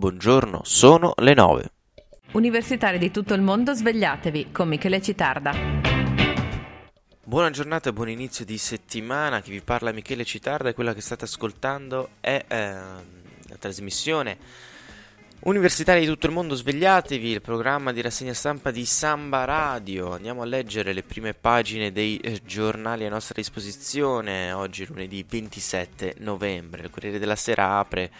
buongiorno, sono le 9. Universitari di tutto il mondo, svegliatevi con Michele Citarda. Buona giornata e buon inizio di settimana, chi vi parla Michele Citarda e quella che state ascoltando è eh, la trasmissione Universitari di tutto il mondo, svegliatevi, il programma di rassegna stampa di Samba Radio. Andiamo a leggere le prime pagine dei eh, giornali a nostra disposizione. Oggi lunedì 27 novembre. Il Corriere della Sera apre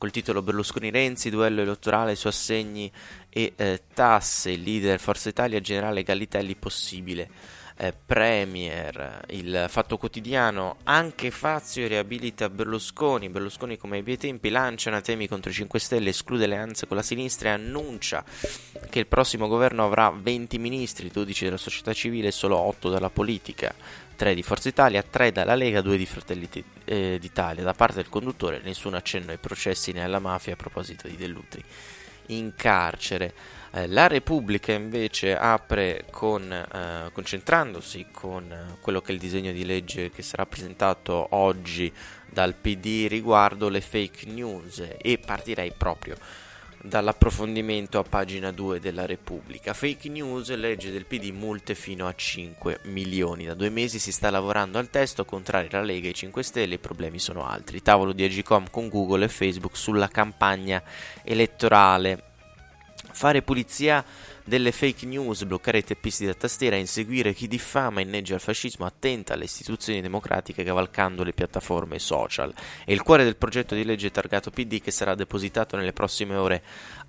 col titolo Berlusconi-Renzi, duello elettorale su assegni e eh, tasse. Leader Forza Italia, generale Gallitelli, possibile eh, Premier, il Fatto Quotidiano, anche Fazio riabilita Berlusconi, Berlusconi come ai bei tempi lancia anatemi contro i 5 Stelle, esclude alleanze con la sinistra e annuncia che il prossimo governo avrà 20 ministri, 12 della società civile e solo 8 dalla politica. 3 di Forza Italia, 3 dalla Lega, 2 di Fratelli eh, d'Italia. Da parte del conduttore nessun accenno ai processi né alla mafia a proposito di Dell'Utri in carcere. Eh, la Repubblica invece apre con, eh, concentrandosi con eh, quello che è il disegno di legge che sarà presentato oggi dal PD riguardo le fake news e partirei proprio dall'approfondimento a pagina 2 della Repubblica. Fake news, legge del PD, multe fino a 5 milioni. Da due mesi si sta lavorando al testo, contrari la Lega e i 5 Stelle, i problemi sono altri. Tavolo di Agicom con Google e Facebook sulla campagna elettorale. Fare pulizia delle fake news, bloccare i teppisti da tastiera, inseguire chi diffama e inneggia al fascismo, attenta alle istituzioni democratiche cavalcando le piattaforme social. È il cuore del progetto di legge targato PD che sarà depositato nelle prossime ore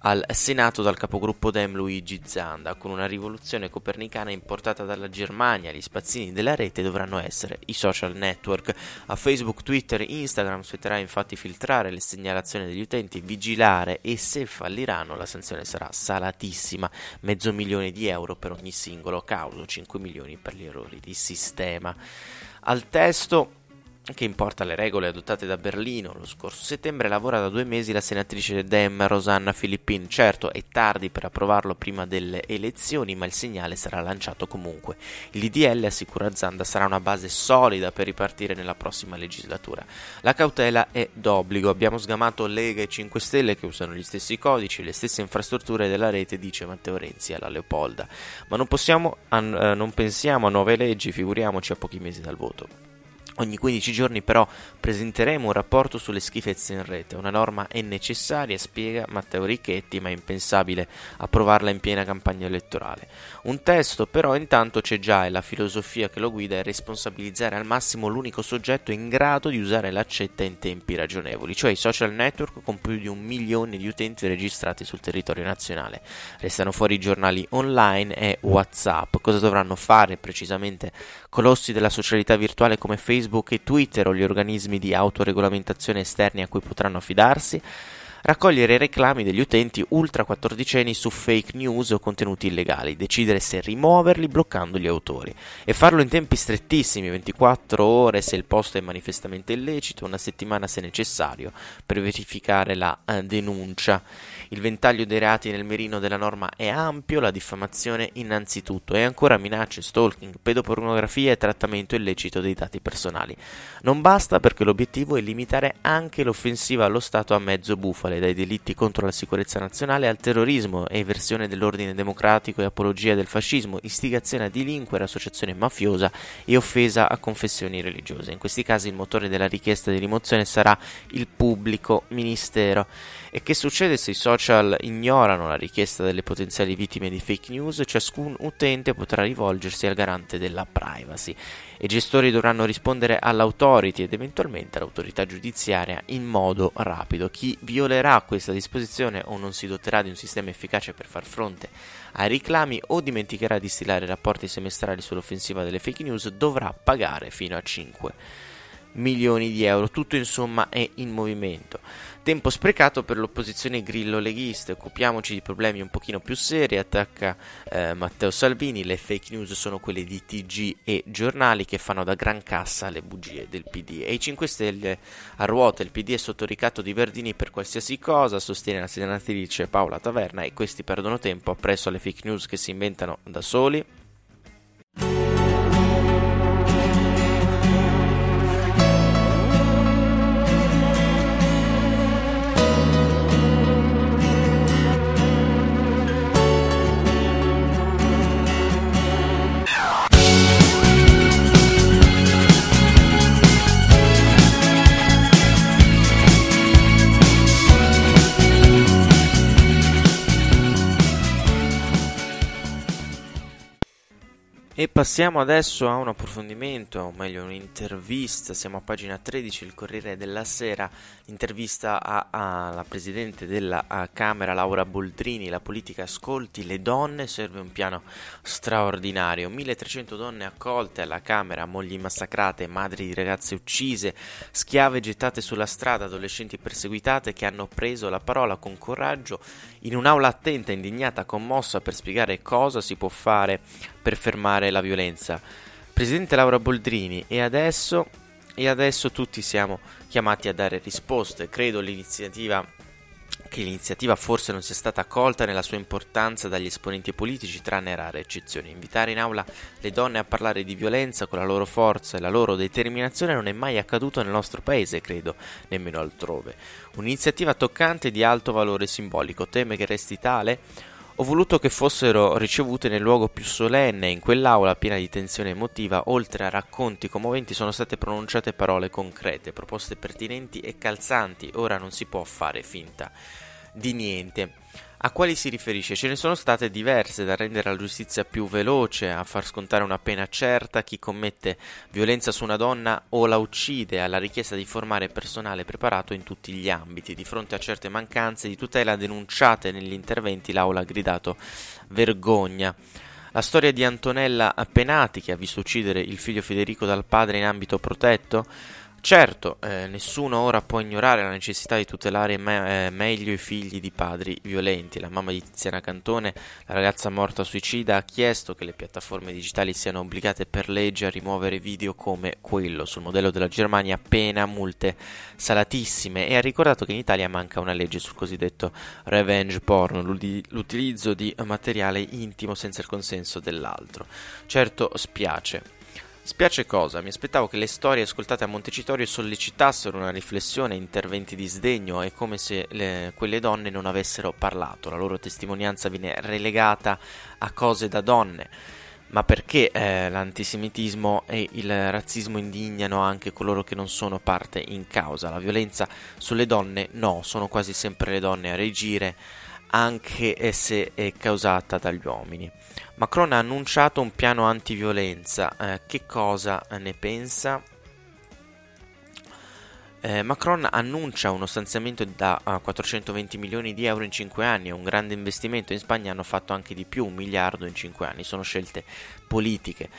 al Senato dal capogruppo Dem Luigi Zanda. Con una rivoluzione copernicana importata dalla Germania, gli spazzini della rete dovranno essere i social network. A Facebook, Twitter, Instagram spetterà infatti filtrare le segnalazioni degli utenti, vigilare e se falliranno la sanzione sarà salatissima, mezzo milione di euro per ogni singolo causo, 5 milioni per gli errori di sistema. Al testo che importa le regole adottate da Berlino lo scorso settembre, lavora da due mesi la senatrice Dem Rosanna Filippin. Certo, è tardi per approvarlo prima delle elezioni, ma il segnale sarà lanciato comunque. Il DDL, assicura Zanda, sarà una base solida per ripartire nella prossima legislatura. La cautela è d'obbligo. Abbiamo sgamato Lega e 5 Stelle che usano gli stessi codici, le stesse infrastrutture della rete, dice Matteo Renzi alla Leopolda. Ma non, possiamo, eh, non pensiamo a nuove leggi, figuriamoci a pochi mesi dal voto. Ogni 15 giorni però presenteremo un rapporto sulle schifezze in rete. Una norma è necessaria, spiega Matteo Ricchetti, ma è impensabile approvarla in piena campagna elettorale. Un testo però intanto c'è già e la filosofia che lo guida è responsabilizzare al massimo l'unico soggetto in grado di usare l'accetta in tempi ragionevoli, cioè i social network con più di un milione di utenti registrati sul territorio nazionale. Restano fuori i giornali online e WhatsApp. Cosa dovranno fare precisamente colossi della socialità virtuale come Facebook? Facebook e Twitter o gli organismi di autoregolamentazione esterni a cui potranno affidarsi, raccogliere i reclami degli utenti ultra 14 su fake news o contenuti illegali, decidere se rimuoverli bloccando gli autori e farlo in tempi strettissimi, 24 ore se il post è manifestamente illecito, una settimana se necessario per verificare la eh, denuncia. Il ventaglio dei reati nel merino della norma è ampio, la diffamazione innanzitutto e ancora minacce, stalking, pedopornografia e trattamento illecito dei dati personali. Non basta perché l'obiettivo è limitare anche l'offensiva allo Stato a mezzo bufale, dai delitti contro la sicurezza nazionale al terrorismo, eversione dell'ordine democratico e apologia del fascismo, istigazione a delinquere, associazione mafiosa e offesa a confessioni religiose. In questi casi il motore della richiesta di rimozione sarà il pubblico ministero. E che succede se i social ignorano la richiesta delle potenziali vittime di fake news? Ciascun utente potrà rivolgersi al garante della privacy. I gestori dovranno rispondere all'autority ed eventualmente all'autorità giudiziaria in modo rapido. Chi violerà questa disposizione o non si doterà di un sistema efficace per far fronte ai reclami o dimenticherà di stilare rapporti semestrali sull'offensiva delle fake news dovrà pagare fino a 5 milioni di euro. Tutto insomma è in movimento. Tempo sprecato per l'opposizione grillo-leghista, occupiamoci di problemi un pochino più seri, attacca eh, Matteo Salvini, le fake news sono quelle di TG e giornali che fanno da gran cassa alle bugie del PD e i 5 Stelle a ruota, il PD è sotto ricatto di Verdini per qualsiasi cosa, sostiene la senatrice Paola Taverna e questi perdono tempo appresso alle fake news che si inventano da soli. E passiamo adesso a un approfondimento, o meglio un'intervista, siamo a pagina 13, il Corriere della Sera, intervista alla Presidente della Camera Laura Boldrini, la politica ascolti le donne, serve un piano straordinario, 1300 donne accolte alla Camera, mogli massacrate, madri di ragazze uccise, schiave gettate sulla strada, adolescenti perseguitate che hanno preso la parola con coraggio in un'aula attenta, indignata, commossa per spiegare cosa si può fare per fermare la violenza. Presidente Laura Boldrini, e adesso, e adesso tutti siamo chiamati a dare risposte. Credo l'iniziativa che l'iniziativa forse non sia stata accolta nella sua importanza dagli esponenti politici, tranne rare eccezioni. Invitare in aula le donne a parlare di violenza con la loro forza e la loro determinazione non è mai accaduto nel nostro paese, credo, nemmeno altrove. Un'iniziativa toccante di alto valore simbolico. Teme che resti tale? Ho voluto che fossero ricevute nel luogo più solenne, in quell'aula piena di tensione emotiva, oltre a racconti commoventi sono state pronunciate parole concrete, proposte pertinenti e calzanti, ora non si può fare finta di niente. A quali si riferisce? Ce ne sono state diverse da rendere la giustizia più veloce, a far scontare una pena certa chi commette violenza su una donna o la uccide, alla richiesta di formare personale preparato in tutti gli ambiti. Di fronte a certe mancanze di tutela denunciate negli interventi, l'Aula ha gridato vergogna. La storia di Antonella Penati, che ha visto uccidere il figlio Federico dal padre in ambito protetto, Certo, eh, nessuno ora può ignorare la necessità di tutelare me- eh, meglio i figli di padri violenti. La mamma di Tiziana Cantone, la ragazza morta suicida, ha chiesto che le piattaforme digitali siano obbligate per legge a rimuovere video come quello, sul modello della Germania, pena multe salatissime e ha ricordato che in Italia manca una legge sul cosiddetto revenge porn, l'utilizzo di materiale intimo senza il consenso dell'altro. Certo, spiace. Spiace cosa, mi aspettavo che le storie ascoltate a Montecitorio sollecitassero una riflessione interventi di sdegno, è come se le, quelle donne non avessero parlato, la loro testimonianza viene relegata a cose da donne. Ma perché eh, l'antisemitismo e il razzismo indignano anche coloro che non sono parte in causa? La violenza sulle donne no, sono quasi sempre le donne a reagire, anche se è causata dagli uomini. Macron ha annunciato un piano antiviolenza. Eh, che cosa ne pensa? Eh, Macron annuncia uno stanziamento da uh, 420 milioni di euro in 5 anni, è un grande investimento, in Spagna hanno fatto anche di più, un miliardo in 5 anni, sono scelte politiche.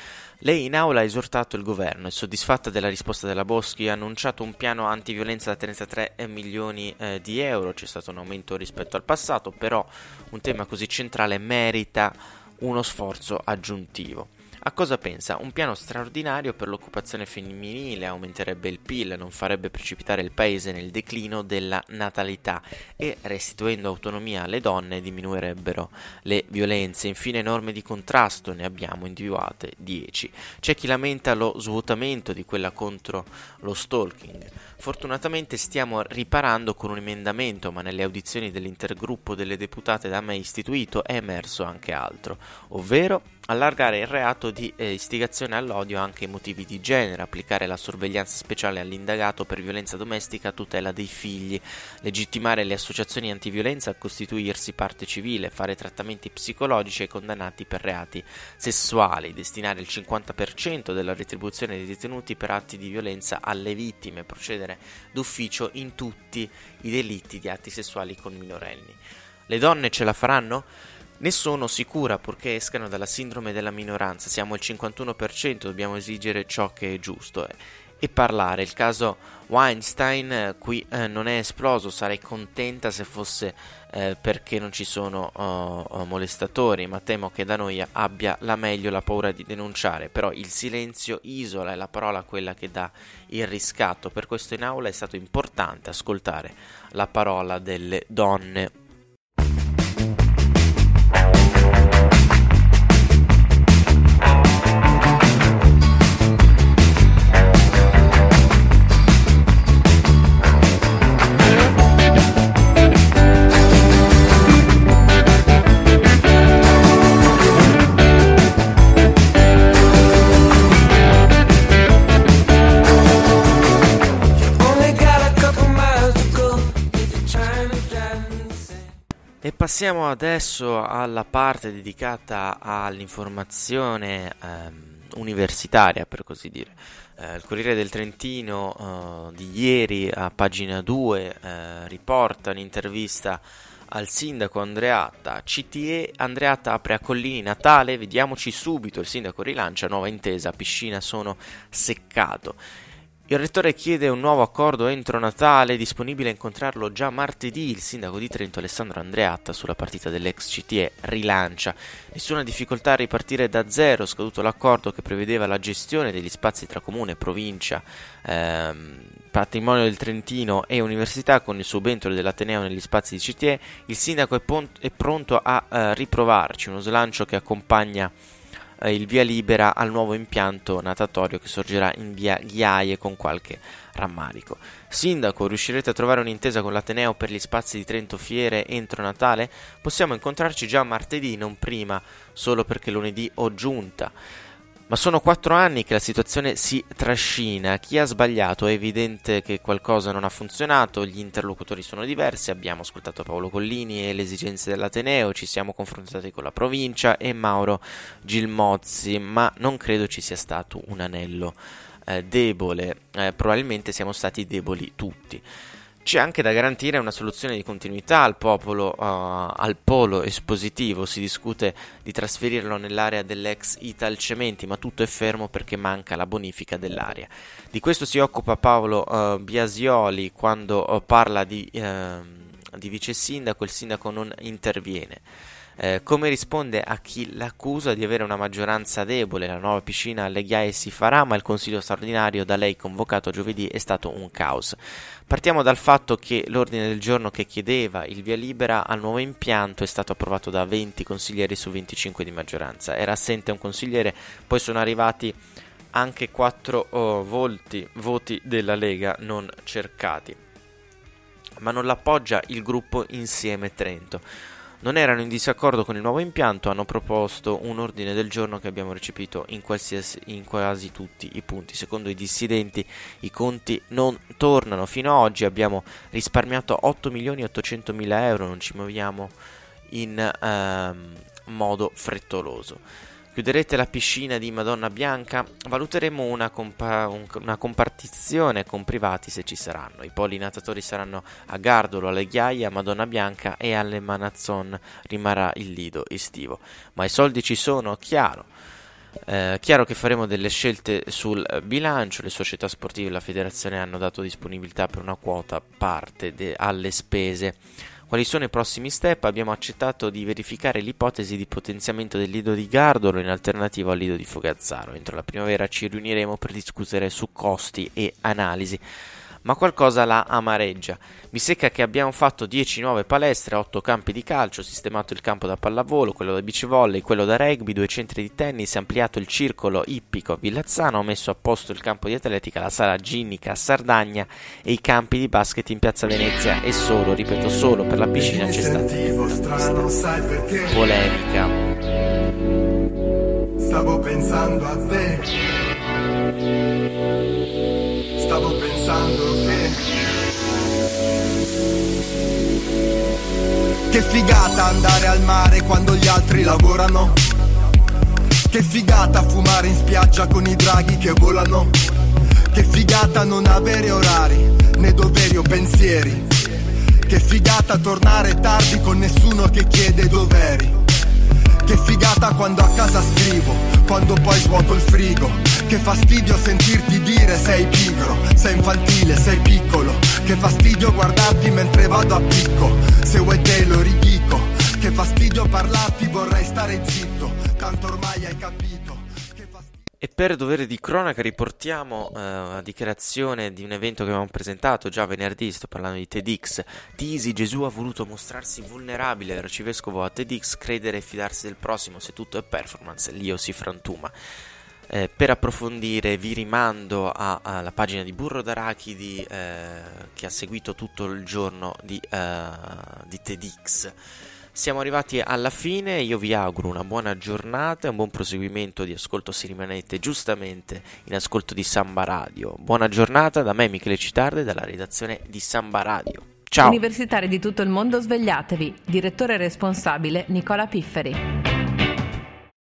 Lei in aula ha esortato il governo, è soddisfatta della risposta della Boschi, ha annunciato un piano antiviolenza da 33 milioni eh, di euro, c'è stato un aumento rispetto al passato, però un tema così centrale merita uno sforzo aggiuntivo. A cosa pensa? Un piano straordinario per l'occupazione femminile aumenterebbe il PIL, non farebbe precipitare il paese nel declino della natalità e restituendo autonomia alle donne diminuirebbero le violenze. Infine norme di contrasto, ne abbiamo individuate 10. C'è chi lamenta lo svuotamento di quella contro lo stalking. Fortunatamente stiamo riparando con un emendamento, ma nelle audizioni dell'intergruppo delle deputate da me istituito è emerso anche altro, ovvero allargare il reato di eh, istigazione all'odio anche ai motivi di genere, applicare la sorveglianza speciale all'indagato per violenza domestica a tutela dei figli, legittimare le associazioni antiviolenza a costituirsi parte civile, fare trattamenti psicologici ai condannati per reati sessuali, destinare il 50% della retribuzione dei detenuti per atti di violenza alle vittime, procedere d'ufficio in tutti i delitti di atti sessuali con minorenni. Le donne ce la faranno? Ne sono sicura purché escano dalla sindrome della minoranza, siamo il 51%, dobbiamo esigere ciò che è giusto eh. e parlare. Il caso Weinstein eh, qui eh, non è esploso, sarei contenta se fosse eh, perché non ci sono uh, molestatori, ma temo che da noi abbia la meglio la paura di denunciare, però il silenzio isola è la parola quella che dà il riscatto, per questo in aula è stato importante ascoltare la parola delle donne. Passiamo adesso alla parte dedicata all'informazione ehm, universitaria, per così dire. Eh, il Corriere del Trentino eh, di ieri a pagina 2 eh, riporta un'intervista al sindaco Andreatta. CTE Andreatta apre a Collini Natale, vediamoci subito. Il sindaco rilancia nuova intesa, piscina sono seccato. Il rettore chiede un nuovo accordo entro Natale, disponibile a incontrarlo già martedì. Il sindaco di Trento Alessandro Andreatta sulla partita dell'ex CTE rilancia. Nessuna difficoltà a ripartire da zero, scaduto l'accordo che prevedeva la gestione degli spazi tra comune, provincia, ehm, patrimonio del Trentino e università con il subentro dell'Ateneo negli spazi di CTE. Il sindaco è, pont- è pronto a eh, riprovarci, uno slancio che accompagna eh, il via libera al nuovo impianto natatorio che sorgerà in via Ghiaie con qualche rammarico. Sindaco, riuscirete a trovare un'intesa con l'Ateneo per gli spazi di Trento Fiere entro Natale? Possiamo incontrarci già martedì, non prima, solo perché lunedì ho giunta. Ma sono quattro anni che la situazione si trascina, chi ha sbagliato? È evidente che qualcosa non ha funzionato, gli interlocutori sono diversi, abbiamo ascoltato Paolo Collini e le esigenze dell'Ateneo, ci siamo confrontati con la provincia e Mauro Gilmozzi, ma non credo ci sia stato un anello eh, debole, eh, probabilmente siamo stati deboli tutti. C'è anche da garantire una soluzione di continuità al popolo, uh, al polo espositivo. Si discute di trasferirlo nell'area dell'ex Ital Cementi, ma tutto è fermo perché manca la bonifica dell'area. Di questo si occupa Paolo uh, Biasioli quando uh, parla di, di vice sindaco. Il sindaco non interviene. Eh, come risponde a chi l'accusa di avere una maggioranza debole? La nuova piscina alle ghiaie si farà, ma il consiglio straordinario da lei convocato giovedì è stato un caos. Partiamo dal fatto che l'ordine del giorno che chiedeva il via libera al nuovo impianto è stato approvato da 20 consiglieri su 25 di maggioranza. Era assente un consigliere, poi sono arrivati anche 4 oh, volti, voti della Lega non cercati. Ma non l'appoggia il gruppo Insieme Trento non erano in disaccordo con il nuovo impianto, hanno proposto un ordine del giorno che abbiamo recepito in, in, quasi tutti i punti. Secondo i dissidenti i conti non tornano. Fino ad oggi abbiamo risparmiato 8 milioni e 800 mila euro, non ci muoviamo in ehm, modo frettoloso. Chiuderete la piscina di Madonna Bianca? Valuteremo una, compa- un- una, compartizione con privati se ci saranno. I poli natatori saranno a Gardolo, alle Ghiaie, a Madonna Bianca e alle Manazzon rimarrà il lido estivo. Ma i soldi ci sono, chiaro. Eh, chiaro che faremo delle scelte sul bilancio, le società sportive e la federazione hanno dato disponibilità per una quota parte de- alle spese. Quali sono i prossimi step? Abbiamo accettato di verificare l'ipotesi di potenziamento del lido di Gardolo in alternativa al lido di Fogazzaro. Entro la primavera ci riuniremo per discutere su costi e analisi ma qualcosa la amareggia. Mi secca che abbiamo fatto 10 nuove palestre, 8 campi di calcio, sistemato il campo da pallavolo, quello da beach volley, quello da rugby, due centri di tennis, ampliato il circolo ippico a Villazzano, ho messo a posto il campo di atletica, la sala ginnica a Sardagna e i campi di basket in Piazza Venezia e solo, ripeto, solo per la piscina c'è stata polemica. Stavo pensando a te Che figata andare al mare quando gli altri lavorano. Che figata fumare in spiaggia con i draghi che volano. Che figata non avere orari, né doveri o pensieri. Che figata tornare tardi con nessuno che chiede dov'eri. Che figata quando a casa scrivo, quando poi svuoto il frigo. Che fastidio sentirti dire sei pigro, sei infantile, sei piccolo. Che fastidio guardarti mentre vado a picco. Se vuoi te lo ridico. Che fastidio parlarti vorrei stare zitto, tanto ormai hai capito. E per dovere di cronaca riportiamo uh, la dichiarazione di un evento che avevamo presentato già venerdì, sto parlando di TEDx. Tisi, Gesù ha voluto mostrarsi vulnerabile, l'arcivescovo a TEDx, credere e fidarsi del prossimo, se tutto è performance, l'io si frantuma. Eh, per approfondire vi rimando alla pagina di Burro d'Arachidi eh, che ha seguito tutto il giorno di, uh, di TEDx. Siamo arrivati alla fine, io vi auguro una buona giornata e un buon proseguimento di ascolto se rimanete giustamente in ascolto di Samba Radio. Buona giornata da me Michele Citarde dalla redazione di Samba Radio. Ciao. Universitari di tutto il mondo svegliatevi. Direttore responsabile Nicola Pifferi.